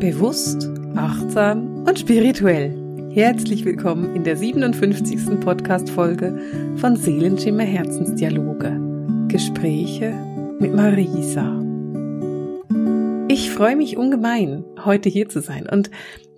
Bewusst, achtsam und spirituell. Herzlich willkommen in der 57. Podcast-Folge von Seelenschimmer Herzensdialoge. Gespräche mit Marisa. Ich freue mich ungemein, heute hier zu sein. Und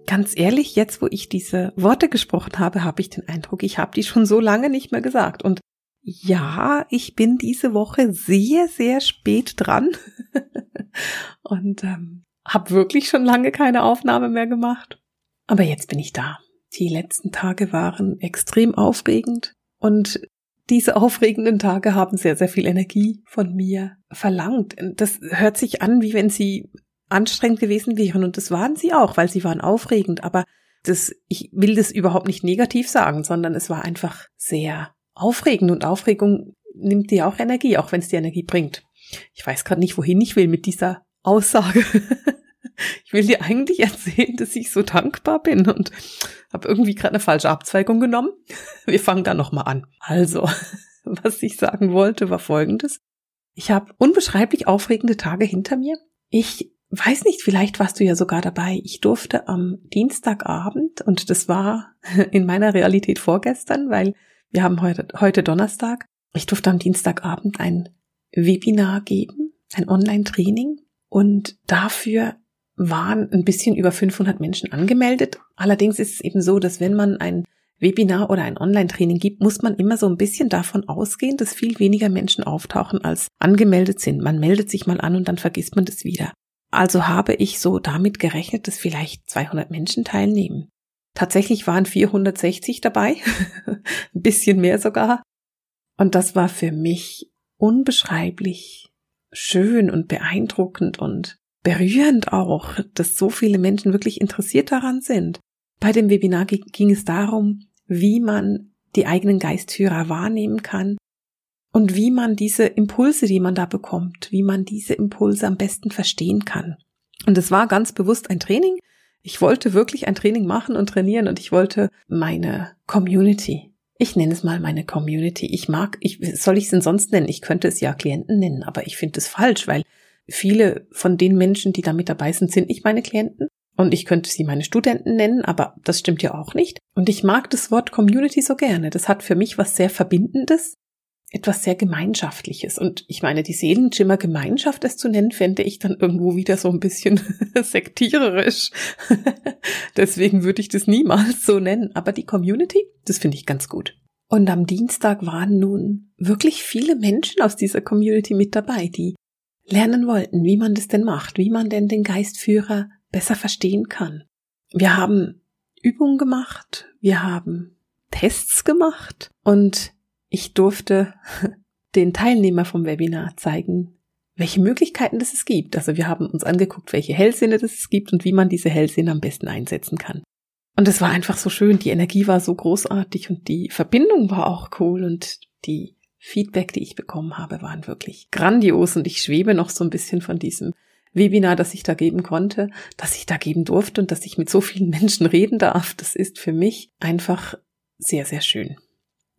ganz ehrlich, jetzt wo ich diese Worte gesprochen habe, habe ich den Eindruck, ich habe die schon so lange nicht mehr gesagt. Und ja, ich bin diese Woche sehr, sehr spät dran. und ähm, habe wirklich schon lange keine Aufnahme mehr gemacht. Aber jetzt bin ich da. Die letzten Tage waren extrem aufregend und diese aufregenden Tage haben sehr, sehr viel Energie von mir verlangt. Das hört sich an, wie wenn sie anstrengend gewesen wären und das waren sie auch, weil sie waren aufregend. Aber das, ich will das überhaupt nicht negativ sagen, sondern es war einfach sehr aufregend und Aufregung nimmt dir auch Energie, auch wenn es dir Energie bringt. Ich weiß gerade nicht, wohin ich will mit dieser Aussage. ich will dir eigentlich erzählen, dass ich so dankbar bin und habe irgendwie gerade eine falsche Abzweigung genommen. Wir fangen da nochmal an. Also, was ich sagen wollte, war folgendes. Ich habe unbeschreiblich aufregende Tage hinter mir. Ich weiß nicht, vielleicht warst du ja sogar dabei. Ich durfte am Dienstagabend, und das war in meiner Realität vorgestern, weil wir haben heute, heute Donnerstag, ich durfte am Dienstagabend ein Webinar geben, ein Online-Training und dafür waren ein bisschen über 500 Menschen angemeldet. Allerdings ist es eben so, dass wenn man ein Webinar oder ein Online-Training gibt, muss man immer so ein bisschen davon ausgehen, dass viel weniger Menschen auftauchen, als angemeldet sind. Man meldet sich mal an und dann vergisst man das wieder. Also habe ich so damit gerechnet, dass vielleicht 200 Menschen teilnehmen. Tatsächlich waren 460 dabei, ein bisschen mehr sogar. Und das war für mich unbeschreiblich schön und beeindruckend und berührend auch, dass so viele Menschen wirklich interessiert daran sind. Bei dem Webinar ging es darum, wie man die eigenen Geistführer wahrnehmen kann und wie man diese Impulse, die man da bekommt, wie man diese Impulse am besten verstehen kann. Und es war ganz bewusst ein Training. Ich wollte wirklich ein Training machen und trainieren und ich wollte meine Community ich nenne es mal meine Community. Ich mag, ich, soll ich es denn sonst nennen? Ich könnte es ja Klienten nennen, aber ich finde es falsch, weil viele von den Menschen, die da mit dabei sind, sind nicht meine Klienten. Und ich könnte sie meine Studenten nennen, aber das stimmt ja auch nicht. Und ich mag das Wort Community so gerne. Das hat für mich was sehr Verbindendes etwas sehr Gemeinschaftliches. Und ich meine, die Seelenschimmer Gemeinschaft es zu nennen, fände ich dann irgendwo wieder so ein bisschen sektiererisch. Deswegen würde ich das niemals so nennen. Aber die Community, das finde ich ganz gut. Und am Dienstag waren nun wirklich viele Menschen aus dieser Community mit dabei, die lernen wollten, wie man das denn macht, wie man denn den Geistführer besser verstehen kann. Wir haben Übungen gemacht, wir haben Tests gemacht und ich durfte den Teilnehmer vom Webinar zeigen, welche Möglichkeiten das es gibt. Also wir haben uns angeguckt, welche Hellsinne das es gibt und wie man diese Hellsinne am besten einsetzen kann. Und es war einfach so schön, die Energie war so großartig und die Verbindung war auch cool und die Feedback, die ich bekommen habe, waren wirklich grandios und ich schwebe noch so ein bisschen von diesem Webinar, das ich da geben konnte, das ich da geben durfte und dass ich mit so vielen Menschen reden darf. Das ist für mich einfach sehr, sehr schön.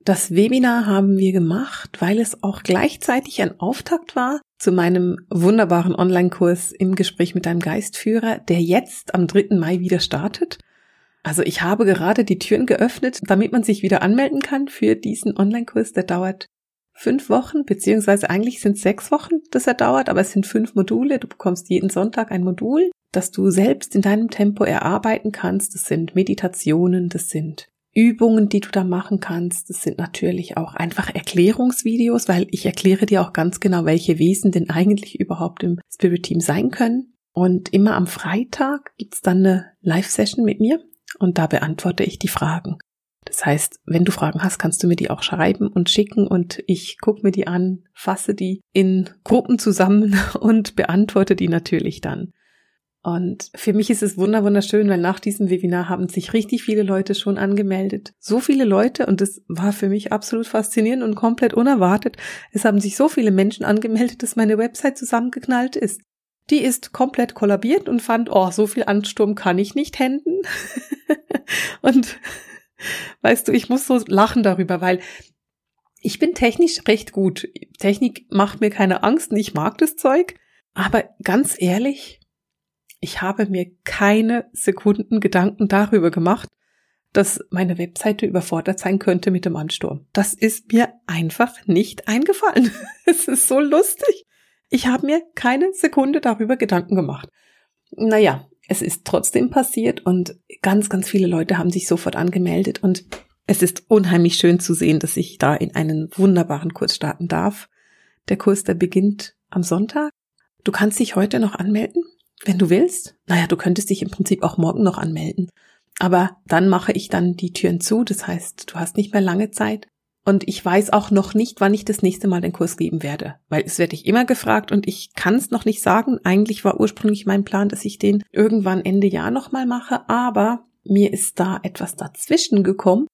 Das Webinar haben wir gemacht, weil es auch gleichzeitig ein Auftakt war zu meinem wunderbaren Online-Kurs im Gespräch mit deinem Geistführer, der jetzt am 3. Mai wieder startet. Also ich habe gerade die Türen geöffnet, damit man sich wieder anmelden kann für diesen Online-Kurs. Der dauert fünf Wochen, beziehungsweise eigentlich sind es sechs Wochen, dass er dauert, aber es sind fünf Module. Du bekommst jeden Sonntag ein Modul, das du selbst in deinem Tempo erarbeiten kannst. Das sind Meditationen, das sind Übungen, die du da machen kannst. Das sind natürlich auch einfach Erklärungsvideos, weil ich erkläre dir auch ganz genau, welche Wesen denn eigentlich überhaupt im Spirit Team sein können. Und immer am Freitag gibt's dann eine Live-Session mit mir und da beantworte ich die Fragen. Das heißt, wenn du Fragen hast, kannst du mir die auch schreiben und schicken und ich gucke mir die an, fasse die in Gruppen zusammen und beantworte die natürlich dann. Und für mich ist es wunderschön, weil nach diesem Webinar haben sich richtig viele Leute schon angemeldet. So viele Leute, und das war für mich absolut faszinierend und komplett unerwartet. Es haben sich so viele Menschen angemeldet, dass meine Website zusammengeknallt ist. Die ist komplett kollabiert und fand, oh, so viel Ansturm kann ich nicht händen. und weißt du, ich muss so lachen darüber, weil ich bin technisch recht gut. Technik macht mir keine Angst und ich mag das Zeug. Aber ganz ehrlich, Ich habe mir keine Sekunden Gedanken darüber gemacht, dass meine Webseite überfordert sein könnte mit dem Ansturm. Das ist mir einfach nicht eingefallen. es ist so lustig. Ich habe mir keine Sekunde darüber Gedanken gemacht. Naja, es ist trotzdem passiert und ganz, ganz viele Leute haben sich sofort angemeldet und es ist unheimlich schön zu sehen, dass ich da in einen wunderbaren Kurs starten darf. Der Kurs, der beginnt am Sonntag. Du kannst dich heute noch anmelden, wenn du willst. Naja, du könntest dich im Prinzip auch morgen noch anmelden. Aber dann mache ich dann die Türen zu. Das heißt, du hast nicht mehr lange Zeit. Und ich weiß auch noch nicht, wann ich das nächste Mal den Kurs geben werde, weil es werde ich immer gefragt und ich kann es noch nicht sagen. Eigentlich war ursprünglich mein Plan, dass ich den irgendwann Ende Jahr nochmal mache, aber mir ist da etwas dazwischen gekommen,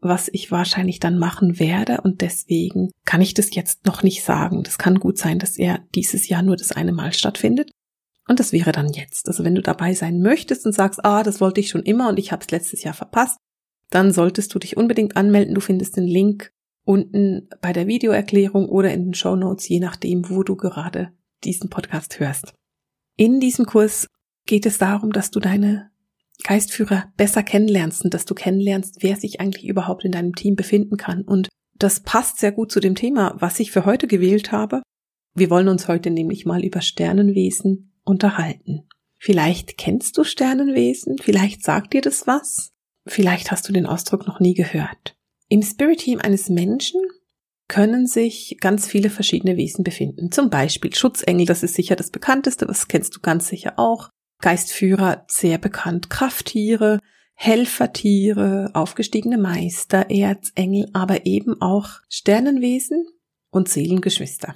was ich wahrscheinlich dann machen werde und deswegen kann ich das jetzt noch nicht sagen. Das kann gut sein, dass er dieses Jahr nur das eine Mal stattfindet. Und das wäre dann jetzt. Also wenn du dabei sein möchtest und sagst, ah, das wollte ich schon immer und ich habe es letztes Jahr verpasst, dann solltest du dich unbedingt anmelden. Du findest den Link unten bei der Videoerklärung oder in den Show Notes, je nachdem, wo du gerade diesen Podcast hörst. In diesem Kurs geht es darum, dass du deine Geistführer besser kennenlernst und dass du kennenlernst, wer sich eigentlich überhaupt in deinem Team befinden kann. Und das passt sehr gut zu dem Thema, was ich für heute gewählt habe. Wir wollen uns heute nämlich mal über Sternenwesen unterhalten. Vielleicht kennst du Sternenwesen, vielleicht sagt dir das was, vielleicht hast du den Ausdruck noch nie gehört. Im Spirit Team eines Menschen können sich ganz viele verschiedene Wesen befinden. Zum Beispiel Schutzengel, das ist sicher das bekannteste, das kennst du ganz sicher auch. Geistführer sehr bekannt, Krafttiere, Helfertiere, aufgestiegene Meister, Erzengel, aber eben auch Sternenwesen und Seelengeschwister.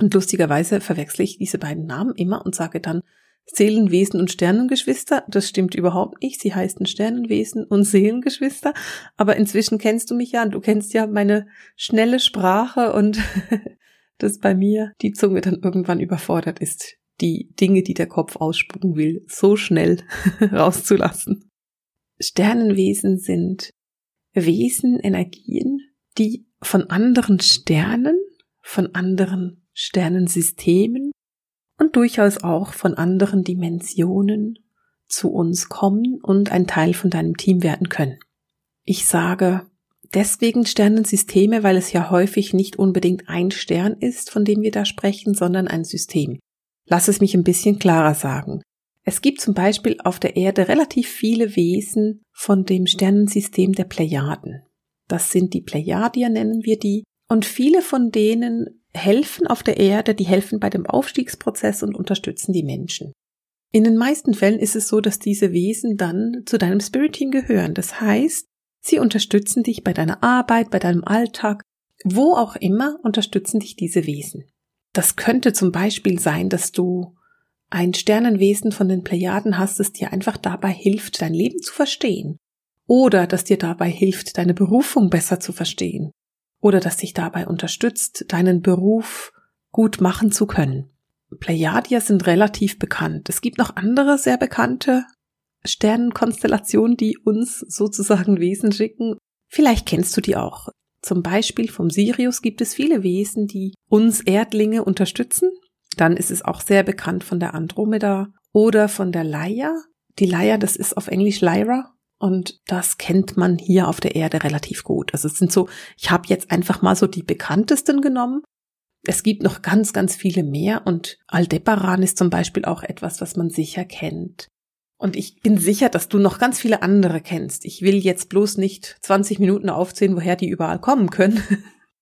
Und lustigerweise verwechsle ich diese beiden Namen immer und sage dann Seelenwesen und Sternengeschwister. Das stimmt überhaupt nicht. Sie heißen Sternenwesen und Seelengeschwister. Aber inzwischen kennst du mich ja und du kennst ja meine schnelle Sprache und dass bei mir die Zunge dann irgendwann überfordert ist, die Dinge, die der Kopf ausspucken will, so schnell rauszulassen. Sternenwesen sind Wesen, Energien, die von anderen Sternen, von anderen Sternensystemen und durchaus auch von anderen Dimensionen zu uns kommen und ein Teil von deinem Team werden können. Ich sage deswegen Sternensysteme, weil es ja häufig nicht unbedingt ein Stern ist, von dem wir da sprechen, sondern ein System. Lass es mich ein bisschen klarer sagen. Es gibt zum Beispiel auf der Erde relativ viele Wesen von dem Sternensystem der Plejaden. Das sind die Plejadier, nennen wir die. Und viele von denen helfen auf der Erde, die helfen bei dem Aufstiegsprozess und unterstützen die Menschen. In den meisten Fällen ist es so, dass diese Wesen dann zu deinem Spirit Team gehören. Das heißt, sie unterstützen dich bei deiner Arbeit, bei deinem Alltag, wo auch immer unterstützen dich diese Wesen. Das könnte zum Beispiel sein, dass du ein Sternenwesen von den Plejaden hast, das dir einfach dabei hilft, dein Leben zu verstehen. Oder das dir dabei hilft, deine Berufung besser zu verstehen. Oder das dich dabei unterstützt, deinen Beruf gut machen zu können. Plejadier sind relativ bekannt. Es gibt noch andere sehr bekannte Sternenkonstellationen, die uns sozusagen Wesen schicken. Vielleicht kennst du die auch. Zum Beispiel vom Sirius gibt es viele Wesen, die uns Erdlinge unterstützen. Dann ist es auch sehr bekannt von der Andromeda oder von der Leia. Die Leia, das ist auf Englisch Lyra und das kennt man hier auf der Erde relativ gut. Also es sind so, ich habe jetzt einfach mal so die bekanntesten genommen. Es gibt noch ganz, ganz viele mehr und Aldebaran ist zum Beispiel auch etwas, was man sicher kennt. Und ich bin sicher, dass du noch ganz viele andere kennst. Ich will jetzt bloß nicht 20 Minuten aufzählen, woher die überall kommen können,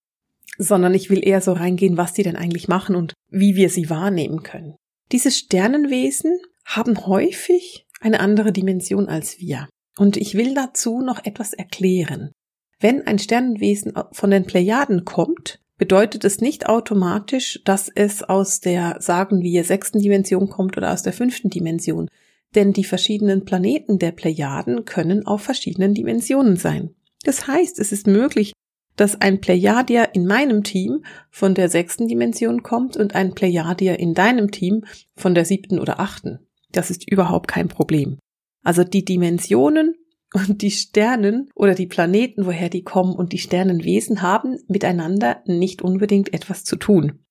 sondern ich will eher so reingehen, was die denn eigentlich machen und wie wir sie wahrnehmen können. Diese Sternenwesen haben häufig eine andere Dimension als wir. Und ich will dazu noch etwas erklären. Wenn ein Sternenwesen von den Plejaden kommt, bedeutet es nicht automatisch, dass es aus der, sagen wir, sechsten Dimension kommt oder aus der fünften Dimension denn die verschiedenen Planeten der Plejaden können auf verschiedenen Dimensionen sein. Das heißt, es ist möglich, dass ein Plejadier in meinem Team von der sechsten Dimension kommt und ein Plejadier in deinem Team von der siebten oder achten. Das ist überhaupt kein Problem. Also die Dimensionen und die Sternen oder die Planeten, woher die kommen und die Sternenwesen haben miteinander nicht unbedingt etwas zu tun.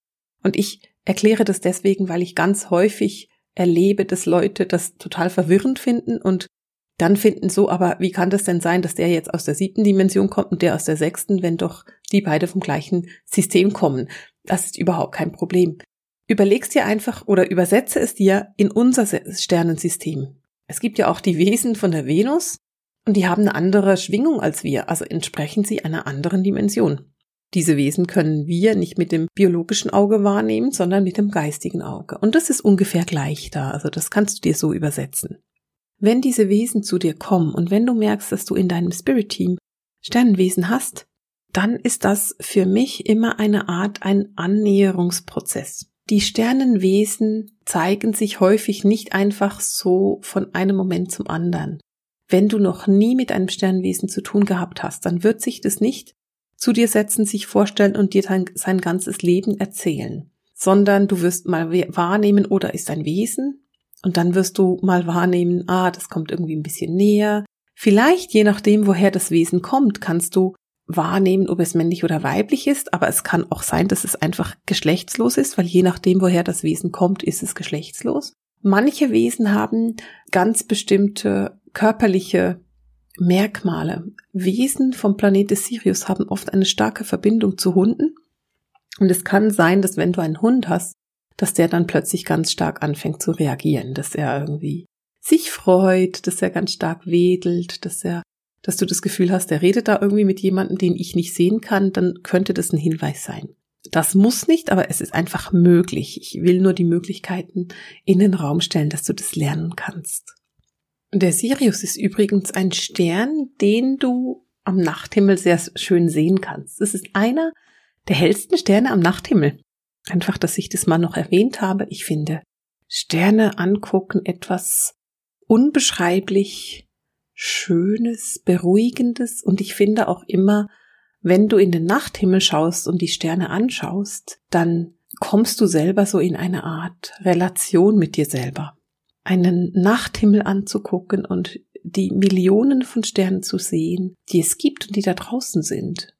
Und ich erkläre das deswegen, weil ich ganz häufig erlebe, dass Leute das total verwirrend finden und dann finden so, aber wie kann das denn sein, dass der jetzt aus der siebten Dimension kommt und der aus der sechsten, wenn doch die beide vom gleichen System kommen? Das ist überhaupt kein Problem. Überlegst dir einfach oder übersetze es dir in unser Sternensystem. Es gibt ja auch die Wesen von der Venus und die haben eine andere Schwingung als wir, also entsprechen sie einer anderen Dimension. Diese Wesen können wir nicht mit dem biologischen Auge wahrnehmen, sondern mit dem geistigen Auge. Und das ist ungefähr gleich da, also das kannst du dir so übersetzen. Wenn diese Wesen zu dir kommen und wenn du merkst, dass du in deinem Spirit-Team Sternenwesen hast, dann ist das für mich immer eine Art ein Annäherungsprozess. Die Sternenwesen zeigen sich häufig nicht einfach so von einem Moment zum anderen. Wenn du noch nie mit einem Sternenwesen zu tun gehabt hast, dann wird sich das nicht zu dir setzen, sich vorstellen und dir sein ganzes Leben erzählen, sondern du wirst mal wahrnehmen, oder ist ein Wesen, und dann wirst du mal wahrnehmen, ah, das kommt irgendwie ein bisschen näher. Vielleicht, je nachdem, woher das Wesen kommt, kannst du wahrnehmen, ob es männlich oder weiblich ist, aber es kann auch sein, dass es einfach geschlechtslos ist, weil je nachdem, woher das Wesen kommt, ist es geschlechtslos. Manche Wesen haben ganz bestimmte körperliche Merkmale. Wesen vom Planet des Sirius haben oft eine starke Verbindung zu Hunden. Und es kann sein, dass wenn du einen Hund hast, dass der dann plötzlich ganz stark anfängt zu reagieren, dass er irgendwie sich freut, dass er ganz stark wedelt, dass er, dass du das Gefühl hast, er redet da irgendwie mit jemandem, den ich nicht sehen kann, dann könnte das ein Hinweis sein. Das muss nicht, aber es ist einfach möglich. Ich will nur die Möglichkeiten in den Raum stellen, dass du das lernen kannst. Der Sirius ist übrigens ein Stern, den du am Nachthimmel sehr schön sehen kannst. Es ist einer der hellsten Sterne am Nachthimmel. Einfach, dass ich das mal noch erwähnt habe. Ich finde Sterne angucken etwas unbeschreiblich Schönes, Beruhigendes und ich finde auch immer, wenn du in den Nachthimmel schaust und die Sterne anschaust, dann kommst du selber so in eine Art Relation mit dir selber. Einen Nachthimmel anzugucken und die Millionen von Sternen zu sehen, die es gibt und die da draußen sind,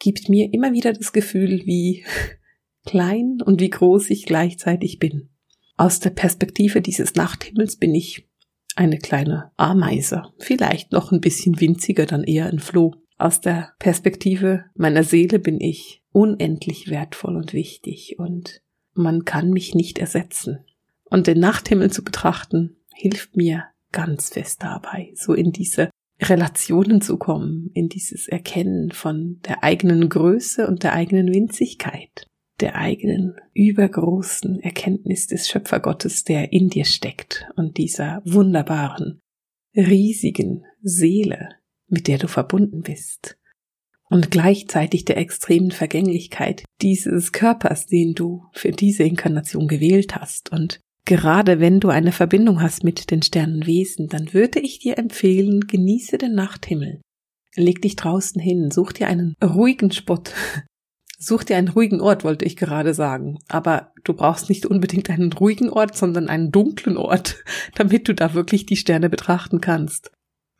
gibt mir immer wieder das Gefühl, wie klein und wie groß ich gleichzeitig bin. Aus der Perspektive dieses Nachthimmels bin ich eine kleine Ameise, vielleicht noch ein bisschen winziger, dann eher ein Floh. Aus der Perspektive meiner Seele bin ich unendlich wertvoll und wichtig und man kann mich nicht ersetzen. Und den Nachthimmel zu betrachten, hilft mir ganz fest dabei, so in diese Relationen zu kommen, in dieses Erkennen von der eigenen Größe und der eigenen Winzigkeit der eigenen übergroßen Erkenntnis des Schöpfergottes, der in dir steckt und dieser wunderbaren, riesigen Seele, mit der du verbunden bist. Und gleichzeitig der extremen Vergänglichkeit dieses Körpers, den du für diese Inkarnation gewählt hast. Und gerade wenn du eine Verbindung hast mit den Sternenwesen, dann würde ich dir empfehlen, genieße den Nachthimmel. Leg dich draußen hin, such dir einen ruhigen Spot, Such dir einen ruhigen Ort, wollte ich gerade sagen. Aber du brauchst nicht unbedingt einen ruhigen Ort, sondern einen dunklen Ort, damit du da wirklich die Sterne betrachten kannst.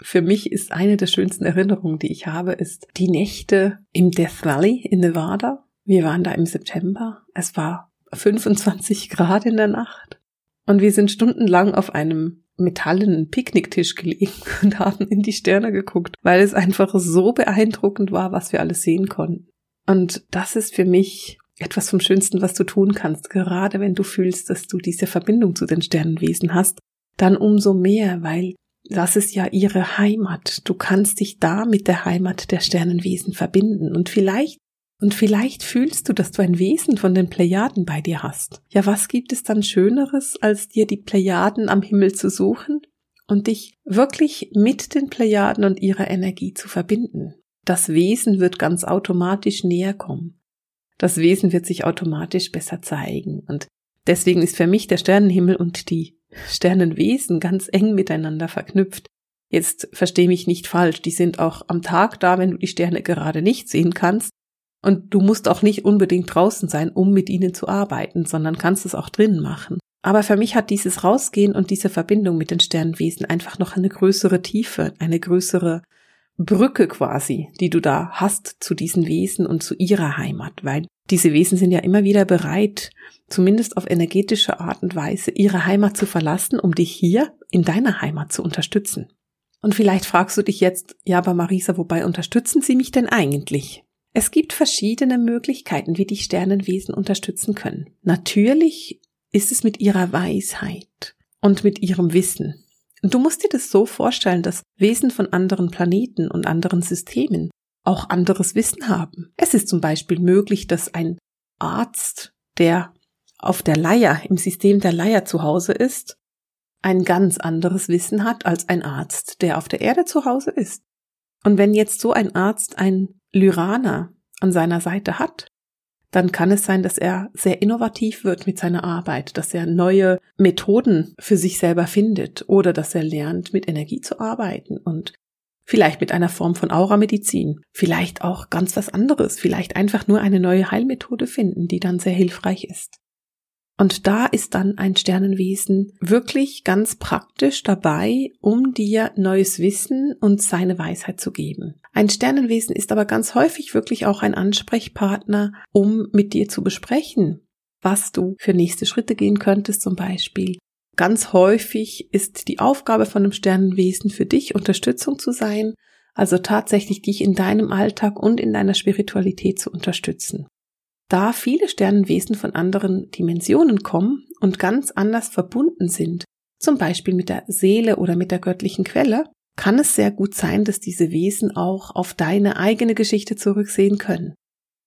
Für mich ist eine der schönsten Erinnerungen, die ich habe, ist die Nächte im Death Valley in Nevada. Wir waren da im September. Es war 25 Grad in der Nacht. Und wir sind stundenlang auf einem metallenen Picknicktisch gelegen und haben in die Sterne geguckt, weil es einfach so beeindruckend war, was wir alles sehen konnten. Und das ist für mich etwas vom Schönsten, was du tun kannst, gerade wenn du fühlst, dass du diese Verbindung zu den Sternenwesen hast, dann umso mehr, weil das ist ja ihre Heimat. Du kannst dich da mit der Heimat der Sternenwesen verbinden und vielleicht und vielleicht fühlst du, dass du ein Wesen von den Plejaden bei dir hast. Ja, was gibt es dann Schöneres, als dir die Plejaden am Himmel zu suchen und dich wirklich mit den Plejaden und ihrer Energie zu verbinden? Das Wesen wird ganz automatisch näher kommen. Das Wesen wird sich automatisch besser zeigen. Und deswegen ist für mich der Sternenhimmel und die Sternenwesen ganz eng miteinander verknüpft. Jetzt versteh mich nicht falsch, die sind auch am Tag da, wenn du die Sterne gerade nicht sehen kannst. Und du musst auch nicht unbedingt draußen sein, um mit ihnen zu arbeiten, sondern kannst es auch drinnen machen. Aber für mich hat dieses Rausgehen und diese Verbindung mit den Sternenwesen einfach noch eine größere Tiefe, eine größere Brücke quasi, die du da hast zu diesen Wesen und zu ihrer Heimat, weil Diese Wesen sind ja immer wieder bereit, zumindest auf energetische Art und Weise, ihre Heimat zu verlassen, um dich hier in deiner Heimat zu unterstützen. Und vielleicht fragst du dich jetzt, ja, aber Marisa, wobei unterstützen sie mich denn eigentlich? Es gibt verschiedene Möglichkeiten, wie die Sternenwesen unterstützen können. Natürlich ist es mit ihrer Weisheit und mit ihrem Wissen. Und du musst dir das so vorstellen, dass Wesen von anderen Planeten und anderen Systemen auch anderes Wissen haben. Es ist zum Beispiel möglich, dass ein Arzt, der auf der Leier, im System der Leier zu Hause ist, ein ganz anderes Wissen hat als ein Arzt, der auf der Erde zu Hause ist. Und wenn jetzt so ein Arzt ein Lyraner an seiner Seite hat, dann kann es sein, dass er sehr innovativ wird mit seiner Arbeit, dass er neue Methoden für sich selber findet oder dass er lernt, mit Energie zu arbeiten und vielleicht mit einer Form von Auramedizin, vielleicht auch ganz was anderes, vielleicht einfach nur eine neue Heilmethode finden, die dann sehr hilfreich ist. Und da ist dann ein Sternenwesen wirklich ganz praktisch dabei, um dir neues Wissen und seine Weisheit zu geben. Ein Sternenwesen ist aber ganz häufig wirklich auch ein Ansprechpartner, um mit dir zu besprechen, was du für nächste Schritte gehen könntest zum Beispiel. Ganz häufig ist die Aufgabe von einem Sternenwesen für dich Unterstützung zu sein, also tatsächlich dich in deinem Alltag und in deiner Spiritualität zu unterstützen. Da viele Sternenwesen von anderen Dimensionen kommen und ganz anders verbunden sind, zum Beispiel mit der Seele oder mit der göttlichen Quelle, kann es sehr gut sein, dass diese Wesen auch auf deine eigene Geschichte zurücksehen können.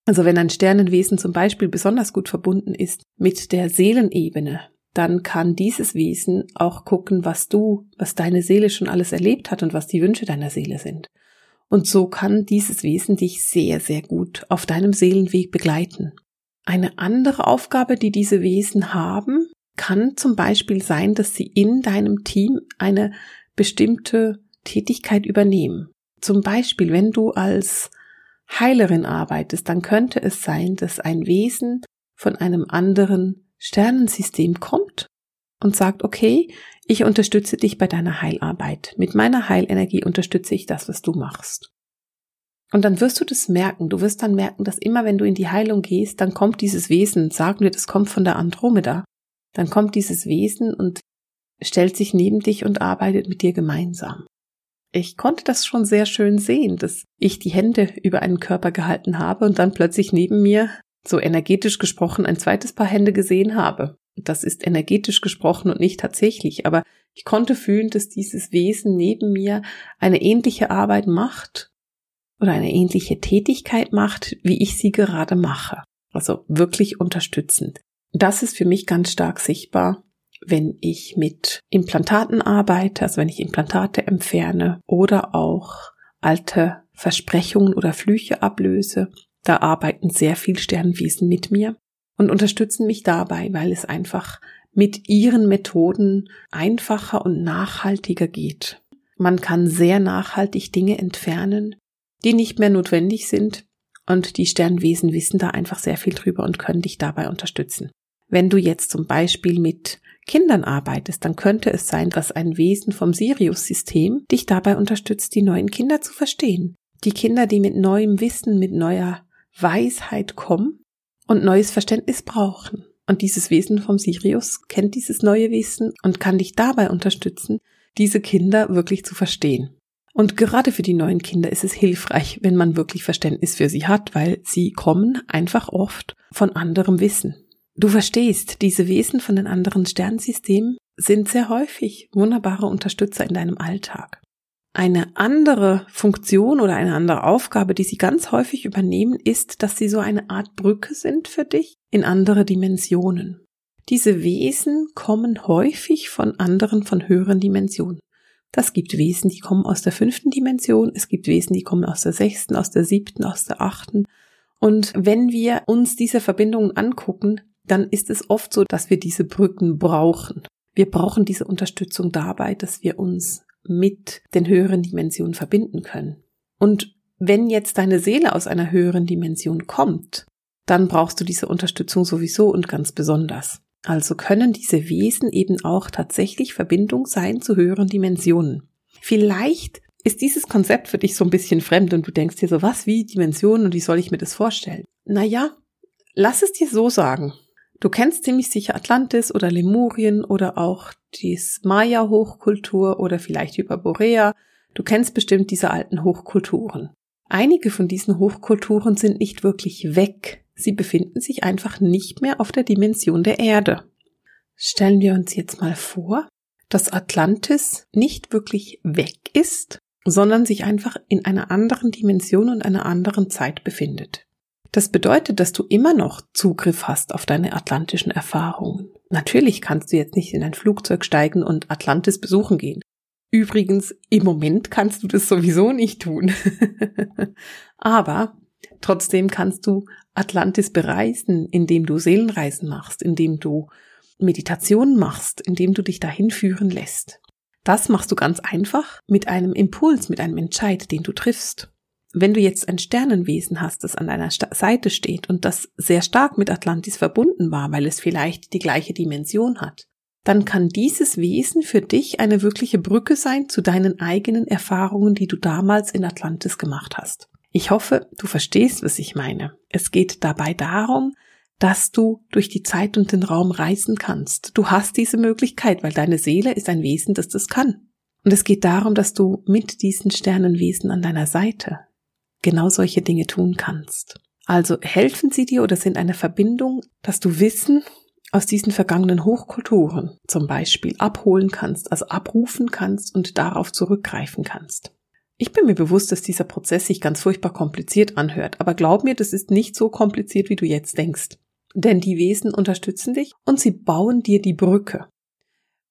Also wenn ein Sternenwesen zum Beispiel besonders gut verbunden ist mit der Seelenebene, dann kann dieses Wesen auch gucken, was du, was deine Seele schon alles erlebt hat und was die Wünsche deiner Seele sind. Und so kann dieses Wesen dich sehr, sehr gut auf deinem Seelenweg begleiten. Eine andere Aufgabe, die diese Wesen haben, kann zum Beispiel sein, dass sie in deinem Team eine bestimmte Tätigkeit übernehmen. Zum Beispiel, wenn du als Heilerin arbeitest, dann könnte es sein, dass ein Wesen von einem anderen Sternensystem kommt und sagt, okay, ich unterstütze dich bei deiner Heilarbeit. Mit meiner Heilenergie unterstütze ich das, was du machst. Und dann wirst du das merken. Du wirst dann merken, dass immer wenn du in die Heilung gehst, dann kommt dieses Wesen, sagen wir, das kommt von der Andromeda. Dann kommt dieses Wesen und stellt sich neben dich und arbeitet mit dir gemeinsam. Ich konnte das schon sehr schön sehen, dass ich die Hände über einen Körper gehalten habe und dann plötzlich neben mir, so energetisch gesprochen, ein zweites Paar Hände gesehen habe das ist energetisch gesprochen und nicht tatsächlich, aber ich konnte fühlen, dass dieses Wesen neben mir eine ähnliche Arbeit macht oder eine ähnliche Tätigkeit macht, wie ich sie gerade mache. Also wirklich unterstützend. Das ist für mich ganz stark sichtbar, wenn ich mit Implantaten arbeite, also wenn ich Implantate entferne oder auch alte Versprechungen oder Flüche ablöse. Da arbeiten sehr viel Sternwesen mit mir und unterstützen mich dabei, weil es einfach mit ihren Methoden einfacher und nachhaltiger geht. Man kann sehr nachhaltig Dinge entfernen, die nicht mehr notwendig sind und die Sternwesen wissen da einfach sehr viel drüber und können dich dabei unterstützen. Wenn du jetzt zum Beispiel mit Kindern arbeitest, dann könnte es sein, dass ein Wesen vom Sirius-System dich dabei unterstützt, die neuen Kinder zu verstehen. Die Kinder, die mit neuem Wissen, mit neuer Weisheit kommen und neues Verständnis brauchen. Und dieses Wesen vom Sirius kennt dieses neue Wissen und kann dich dabei unterstützen, diese Kinder wirklich zu verstehen. Und gerade für die neuen Kinder ist es hilfreich, wenn man wirklich Verständnis für sie hat, weil sie kommen einfach oft von anderem Wissen. Du verstehst, diese Wesen von den anderen Sternsystemen sind sehr häufig wunderbare Unterstützer in deinem Alltag. Eine andere Funktion oder eine andere Aufgabe, die sie ganz häufig übernehmen, ist, dass sie so eine Art Brücke sind für dich in andere Dimensionen. Diese Wesen kommen häufig von anderen, von höheren Dimensionen. Das gibt Wesen, die kommen aus der fünften Dimension, es gibt Wesen, die kommen aus der sechsten, aus der siebten, aus der achten. Und wenn wir uns diese Verbindungen angucken, dann ist es oft so, dass wir diese Brücken brauchen. Wir brauchen diese Unterstützung dabei, dass wir uns mit den höheren Dimensionen verbinden können. Und wenn jetzt deine Seele aus einer höheren Dimension kommt, dann brauchst du diese Unterstützung sowieso und ganz besonders. Also können diese Wesen eben auch tatsächlich Verbindung sein zu höheren Dimensionen. Vielleicht ist dieses Konzept für dich so ein bisschen fremd und du denkst dir so, was, wie Dimensionen und wie soll ich mir das vorstellen? Naja, Lass es dir so sagen. Du kennst ziemlich sicher Atlantis oder Lemurien oder auch die Maya-Hochkultur oder vielleicht Hyperborea. Du kennst bestimmt diese alten Hochkulturen. Einige von diesen Hochkulturen sind nicht wirklich weg. Sie befinden sich einfach nicht mehr auf der Dimension der Erde. Stellen wir uns jetzt mal vor, dass Atlantis nicht wirklich weg ist, sondern sich einfach in einer anderen Dimension und einer anderen Zeit befindet. Das bedeutet, dass du immer noch Zugriff hast auf deine atlantischen Erfahrungen. Natürlich kannst du jetzt nicht in ein Flugzeug steigen und Atlantis besuchen gehen. Übrigens, im Moment kannst du das sowieso nicht tun. Aber trotzdem kannst du Atlantis bereisen, indem du Seelenreisen machst, indem du Meditation machst, indem du dich dahin führen lässt. Das machst du ganz einfach mit einem Impuls, mit einem Entscheid, den du triffst. Wenn du jetzt ein Sternenwesen hast, das an deiner Seite steht und das sehr stark mit Atlantis verbunden war, weil es vielleicht die gleiche Dimension hat, dann kann dieses Wesen für dich eine wirkliche Brücke sein zu deinen eigenen Erfahrungen, die du damals in Atlantis gemacht hast. Ich hoffe, du verstehst, was ich meine. Es geht dabei darum, dass du durch die Zeit und den Raum reisen kannst. Du hast diese Möglichkeit, weil deine Seele ist ein Wesen, das das kann. Und es geht darum, dass du mit diesen Sternenwesen an deiner Seite genau solche Dinge tun kannst. Also helfen sie dir oder sind eine Verbindung, dass du Wissen aus diesen vergangenen Hochkulturen zum Beispiel abholen kannst, also abrufen kannst und darauf zurückgreifen kannst. Ich bin mir bewusst, dass dieser Prozess sich ganz furchtbar kompliziert anhört, aber glaub mir, das ist nicht so kompliziert, wie du jetzt denkst denn die Wesen unterstützen dich und sie bauen dir die Brücke.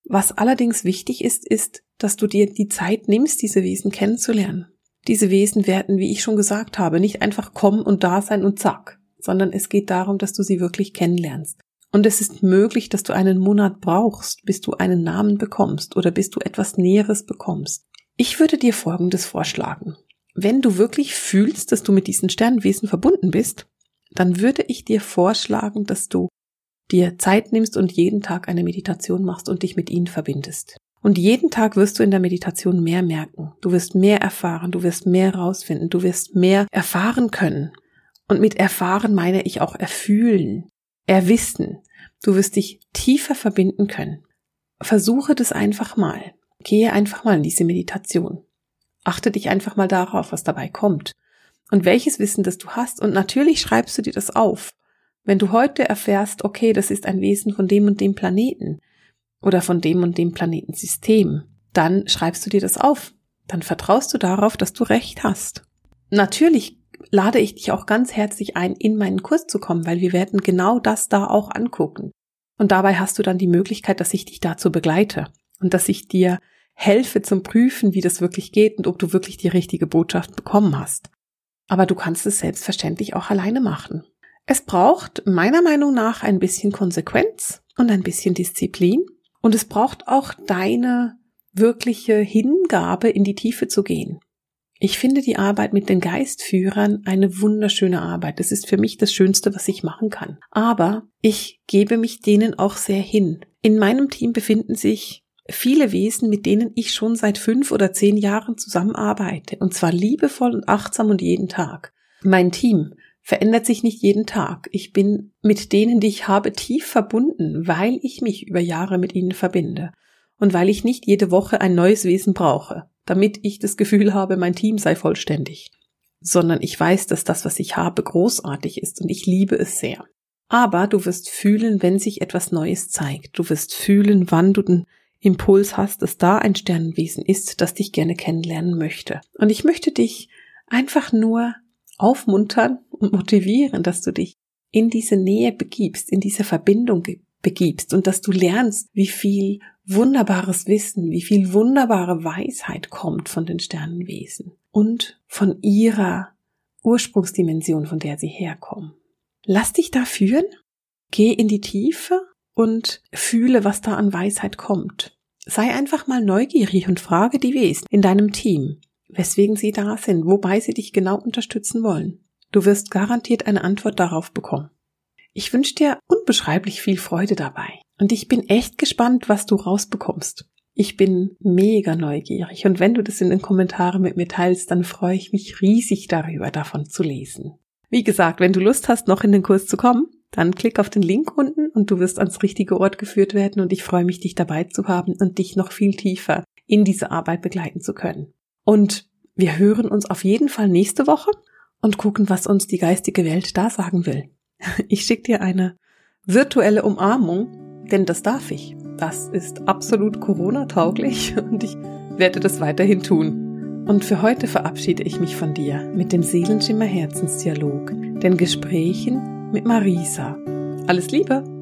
Was allerdings wichtig ist, ist, dass du dir die Zeit nimmst, diese Wesen kennenzulernen. Diese Wesen werden, wie ich schon gesagt habe, nicht einfach kommen und da sein und zack, sondern es geht darum, dass du sie wirklich kennenlernst. Und es ist möglich, dass du einen Monat brauchst, bis du einen Namen bekommst oder bis du etwas Näheres bekommst. Ich würde dir Folgendes vorschlagen. Wenn du wirklich fühlst, dass du mit diesen Sternenwesen verbunden bist, dann würde ich dir vorschlagen, dass du dir Zeit nimmst und jeden Tag eine Meditation machst und dich mit ihnen verbindest. Und jeden Tag wirst du in der Meditation mehr merken. Du wirst mehr erfahren, du wirst mehr rausfinden, du wirst mehr erfahren können. Und mit erfahren meine ich auch erfühlen, erwissen. Du wirst dich tiefer verbinden können. Versuche das einfach mal. Gehe einfach mal in diese Meditation. Achte dich einfach mal darauf, was dabei kommt und welches Wissen das du hast. Und natürlich schreibst du dir das auf. Wenn du heute erfährst, okay, das ist ein Wesen von dem und dem Planeten oder von dem und dem Planetensystem, dann schreibst du dir das auf. Dann vertraust du darauf, dass du recht hast. Natürlich lade ich dich auch ganz herzlich ein, in meinen Kurs zu kommen, weil wir werden genau das da auch angucken. Und dabei hast du dann die Möglichkeit, dass ich dich dazu begleite und dass ich dir helfe zum Prüfen, wie das wirklich geht und ob du wirklich die richtige Botschaft bekommen hast. Aber du kannst es selbstverständlich auch alleine machen. Es braucht meiner Meinung nach ein bisschen Konsequenz und ein bisschen Disziplin und es braucht auch deine wirkliche Hingabe in die Tiefe zu gehen. Ich finde die Arbeit mit den Geistführern eine wunderschöne Arbeit. Das ist für mich das Schönste, was ich machen kann. Aber ich gebe mich denen auch sehr hin. In meinem Team befinden sich viele Wesen, mit denen ich schon seit fünf oder zehn Jahren zusammenarbeite, und zwar liebevoll und achtsam und jeden Tag. Mein Team verändert sich nicht jeden Tag. Ich bin mit denen, die ich habe, tief verbunden, weil ich mich über Jahre mit ihnen verbinde und weil ich nicht jede Woche ein neues Wesen brauche, damit ich das Gefühl habe, mein Team sei vollständig, sondern ich weiß, dass das, was ich habe, großartig ist und ich liebe es sehr. Aber du wirst fühlen, wenn sich etwas Neues zeigt. Du wirst fühlen, wann du den Impuls hast, dass da ein Sternenwesen ist, das dich gerne kennenlernen möchte. Und ich möchte dich einfach nur aufmuntern und motivieren, dass du dich in diese Nähe begibst, in diese Verbindung begibst und dass du lernst, wie viel wunderbares Wissen, wie viel wunderbare Weisheit kommt von den Sternenwesen und von ihrer Ursprungsdimension, von der sie herkommen. Lass dich da führen, geh in die Tiefe und fühle, was da an Weisheit kommt. Sei einfach mal neugierig und frage die Wesen in deinem Team, weswegen sie da sind, wobei sie dich genau unterstützen wollen. Du wirst garantiert eine Antwort darauf bekommen. Ich wünsche dir unbeschreiblich viel Freude dabei. Und ich bin echt gespannt, was du rausbekommst. Ich bin mega neugierig und wenn du das in den Kommentaren mit mir teilst, dann freue ich mich riesig darüber, davon zu lesen. Wie gesagt, wenn du Lust hast, noch in den Kurs zu kommen, dann klick auf den Link unten und du wirst ans richtige Ort geführt werden und ich freue mich, dich dabei zu haben und dich noch viel tiefer in diese Arbeit begleiten zu können. Und wir hören uns auf jeden Fall nächste Woche und gucken, was uns die geistige Welt da sagen will. Ich schicke dir eine virtuelle Umarmung, denn das darf ich. Das ist absolut Corona-tauglich und ich werde das weiterhin tun. Und für heute verabschiede ich mich von dir mit dem Seelenschimmer Herzensdialog, den Gesprächen mit Marisa. Alles Liebe!